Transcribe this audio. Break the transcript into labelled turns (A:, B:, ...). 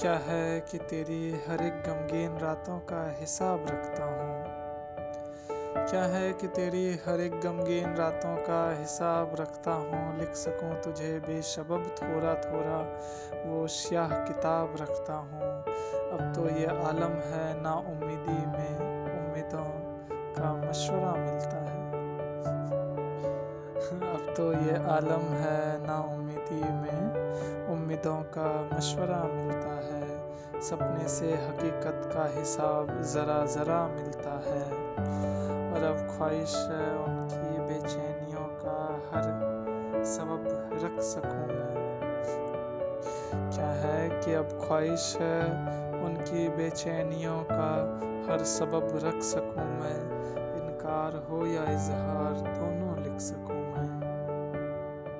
A: क्या है कि तेरी हर एक गमगीन रातों का हिसाब रखता हूँ? क्या है कि तेरी हर एक गमगीन रातों का हिसाब रखता हूँ? लिख सकूँ तुझे बेशबब थोड़ा थोड़ा, वो स्याह किताब रखता हूँ। अब तो ये आलम है ना उम्मीदी में, उम्मीदों का मशवरा मिलता है। अब तो ये आलम है ना उम्मीदी में, उम्मीदों का मशवरा मिलता है सपने से हकीकत का हिसाब ज़रा ज़रा मिलता है। और अब ख्वाहिश है उनकी बेचैनियों का हर सबब रख सकूँ मैं। क्या है कि अब ख्वाहिश है उनकी बेचैनियों का हर सबब रख सकूँ मैं? इनकार हो या इजहार दोनों लिख सकूँ